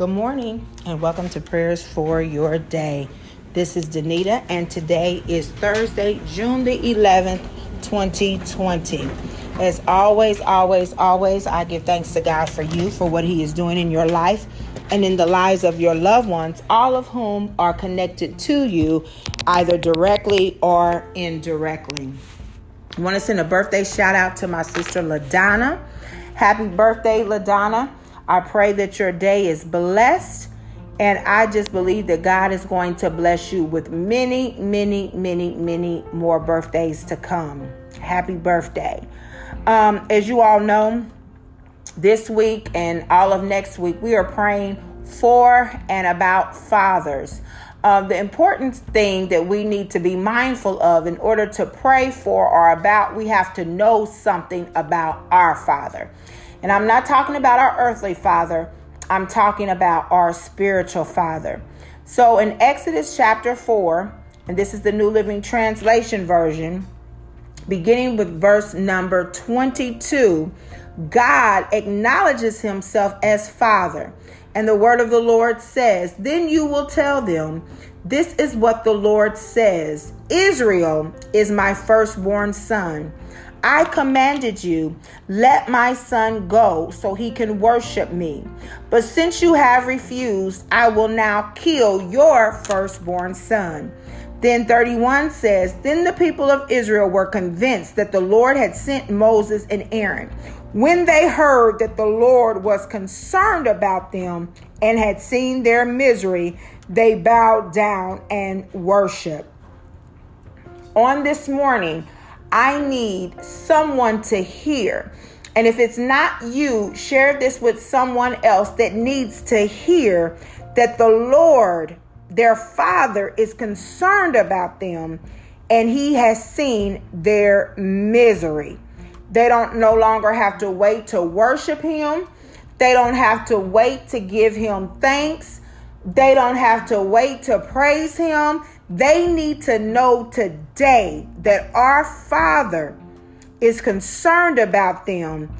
Good morning and welcome to Prayers for Your Day. This is Danita and today is Thursday, June the 11th, 2020. As always, always, always, I give thanks to God for you, for what He is doing in your life and in the lives of your loved ones, all of whom are connected to you either directly or indirectly. I want to send a birthday shout out to my sister LaDonna. Happy birthday, LaDonna. I pray that your day is blessed. And I just believe that God is going to bless you with many, many, many, many more birthdays to come. Happy birthday. Um, as you all know, this week and all of next week, we are praying for and about fathers. Uh, the important thing that we need to be mindful of in order to pray for or about, we have to know something about our Father. And I'm not talking about our earthly father, I'm talking about our spiritual father. So in Exodus chapter 4, and this is the New Living Translation version, beginning with verse number 22, God acknowledges himself as Father. And the word of the Lord says, Then you will tell them, This is what the Lord says Israel is my firstborn son. I commanded you, let my son go so he can worship me. But since you have refused, I will now kill your firstborn son. Then 31 says, Then the people of Israel were convinced that the Lord had sent Moses and Aaron. When they heard that the Lord was concerned about them and had seen their misery, they bowed down and worshiped. On this morning, I need someone to hear. And if it's not you, share this with someone else that needs to hear that the Lord, their Father, is concerned about them and He has seen their misery. They don't no longer have to wait to worship Him, they don't have to wait to give Him thanks, they don't have to wait to praise Him. They need to know today that our Father is concerned about them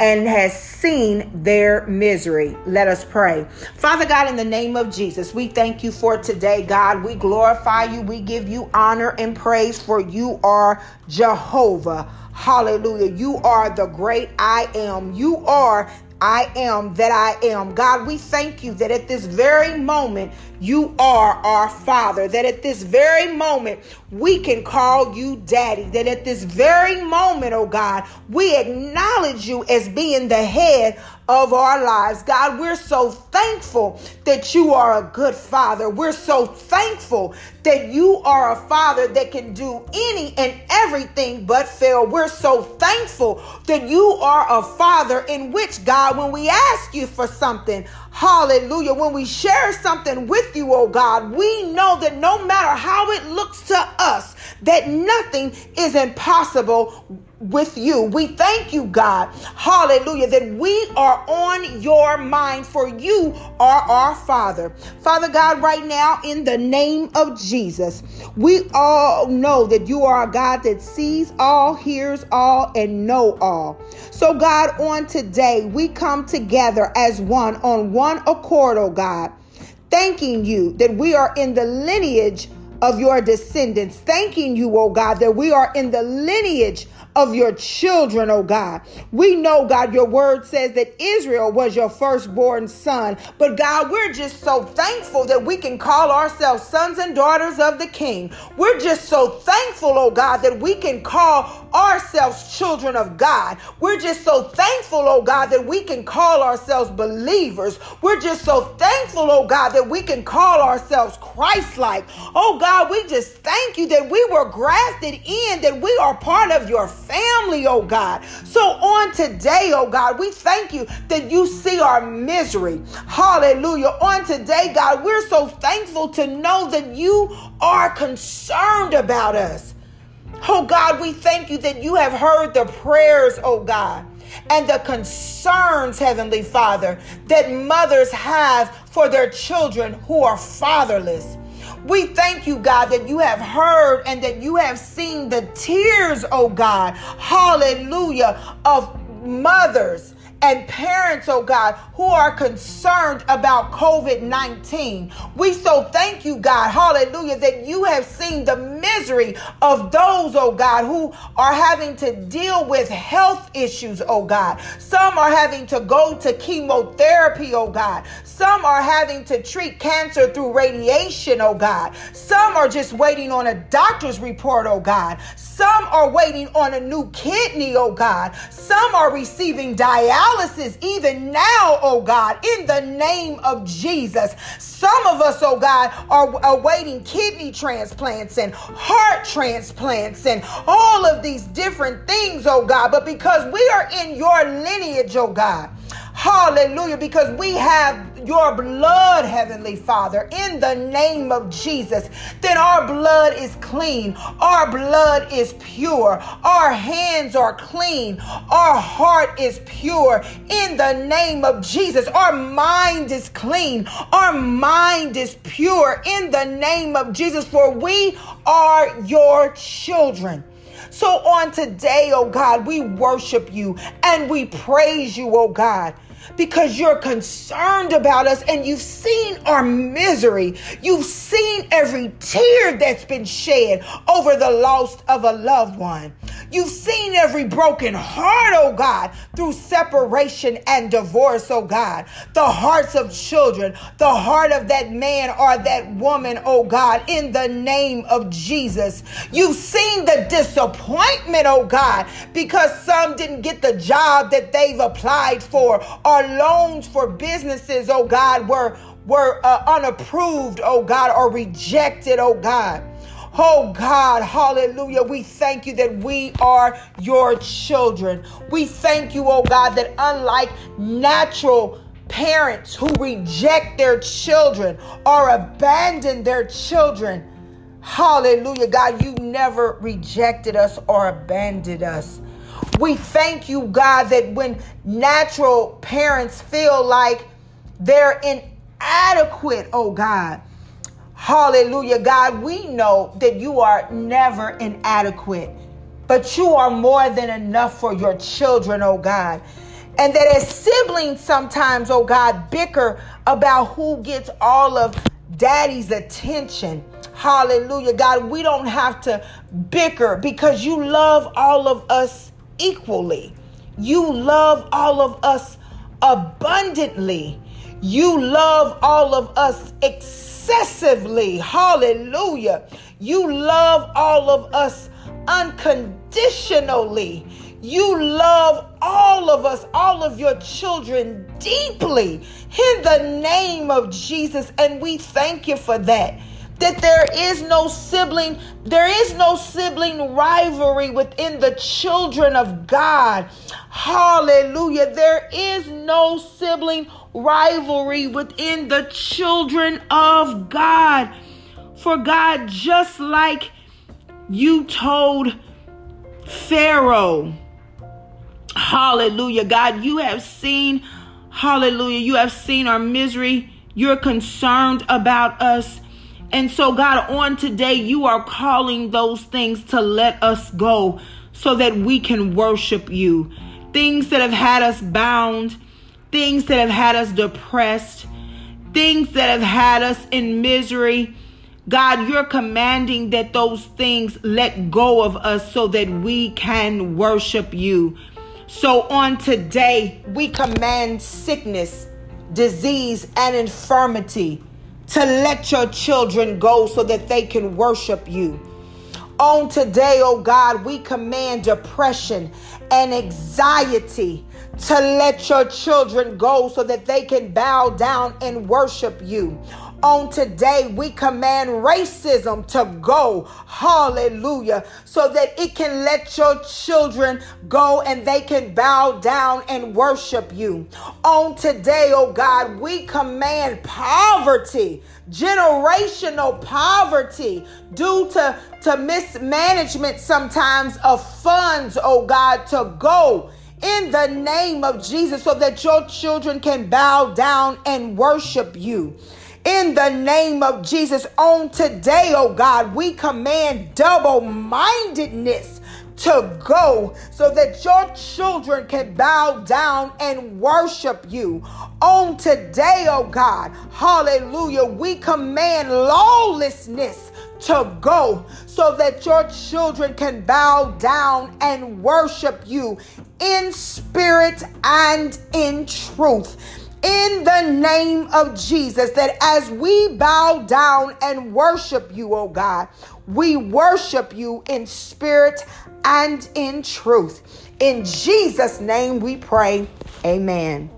and has seen their misery. Let us pray. Father God, in the name of Jesus, we thank you for today, God. We glorify you. We give you honor and praise for you are Jehovah. Hallelujah. You are the great I am. You are I am that I am. God, we thank you that at this very moment you are our Father, that at this very moment we can call you Daddy, that at this very moment, oh God, we acknowledge you as being the head of our lives. God, we're so thankful that you are a good father. We're so thankful that you are a father that can do any and everything but fail. We're so thankful that you are a father in which, God, when we ask you for something, hallelujah, when we share something with you, oh God, we know that no matter how it looks to us, that nothing is impossible with you. We thank you, God, hallelujah, that we are on your mind, for you are our Father. Father God, right now, in the name of Jesus, we all know that you are a God that sees all, hears all, and know all. So, God, on today, we come together as one on one accord, oh God, thanking you that we are in the lineage of your descendants. Thanking you, oh God, that we are in the lineage of your children, oh God. We know, God, your word says that Israel was your firstborn son. But God, we're just so thankful that we can call ourselves sons and daughters of the King. We're just so thankful, oh God, that we can call ourselves children of God. We're just so thankful, oh God, that we can call ourselves believers. We're just so thankful, oh God, that we can call ourselves Christ like. Oh God, we just thank you that we were grafted in, that we are part of your family, oh God. So on today, oh God, we thank you that you see our misery. Hallelujah. On today, God, we're so thankful to know that you are concerned about us. Oh God, we thank you that you have heard the prayers, oh God, and the concerns, Heavenly Father, that mothers have for their children who are fatherless. We thank you, God, that you have heard and that you have seen the tears, oh God, hallelujah, of mothers and parents, oh God, who are concerned about COVID 19. We so thank you, God, hallelujah, that you have seen the misery of those, oh God, who are having to deal with health issues, oh God. Some are having to go to chemotherapy, oh God. Some are having to treat cancer through radiation, oh God. Some are just waiting on a doctor's report, oh God. Some are waiting on a new kidney, oh God. Some are receiving dialysis even now, oh God, in the name of Jesus. Some of us, oh God, are awaiting kidney transplants and heart transplants and all of these different things, oh God. But because we are in your lineage, oh God, Hallelujah. Because we have your blood, Heavenly Father, in the name of Jesus. Then our blood is clean. Our blood is pure. Our hands are clean. Our heart is pure in the name of Jesus. Our mind is clean. Our mind is pure in the name of Jesus. For we are your children. So on today, oh God, we worship you and we praise you, oh God because you're concerned about us and you've seen our misery. You've seen every tear that's been shed over the loss of a loved one. You've seen every broken heart, oh God, through separation and divorce, oh God. The hearts of children, the heart of that man or that woman, oh God, in the name of Jesus. You've seen the disappointment, oh God, because some didn't get the job that they've applied for or loans for businesses, oh God, were were uh, unapproved, oh God, or rejected, oh God. Oh God, hallelujah. We thank you that we are your children. We thank you, oh God, that unlike natural parents who reject their children or abandon their children, hallelujah, God, you never rejected us or abandoned us. We thank you, God, that when natural parents feel like they're inadequate, oh God, hallelujah, God, we know that you are never inadequate, but you are more than enough for your children, oh God. And that as siblings sometimes, oh God, bicker about who gets all of daddy's attention. Hallelujah, God. We don't have to bicker because you love all of us equally. You love all of us abundantly. You love all of us excessively. Hallelujah. You love all of us unconditionally. You love all of us, all of your children deeply in the name of Jesus. And we thank you for that that there is no sibling there is no sibling rivalry within the children of God. Hallelujah. There is no sibling rivalry within the children of God. For God just like you told Pharaoh, Hallelujah. God, you have seen Hallelujah. You have seen our misery. You're concerned about us. And so, God, on today, you are calling those things to let us go so that we can worship you. Things that have had us bound, things that have had us depressed, things that have had us in misery. God, you're commanding that those things let go of us so that we can worship you. So on today, we command sickness, disease, and infirmity to let your children go so that they can worship you. On today, oh God, we command depression and anxiety to let your children go so that they can bow down and worship you on today, we command racism to go. Hallelujah. So that it can let your children go and they can bow down and worship you. On today, oh God, we command poverty, generational poverty due to, to mismanagement sometimes of funds, oh God, to go in the name of Jesus so that your children can bow down and worship you. In the name of Jesus, on today, oh God, we command double mindedness to go so that your children can bow down and worship you. On today, oh God, hallelujah, we command lawlessness to go so that your children can bow down and worship you in spirit and in truth in the name of Jesus that as we bow down and worship you, oh God, we worship you in spirit and in truth. In Jesus' name we pray. Amen.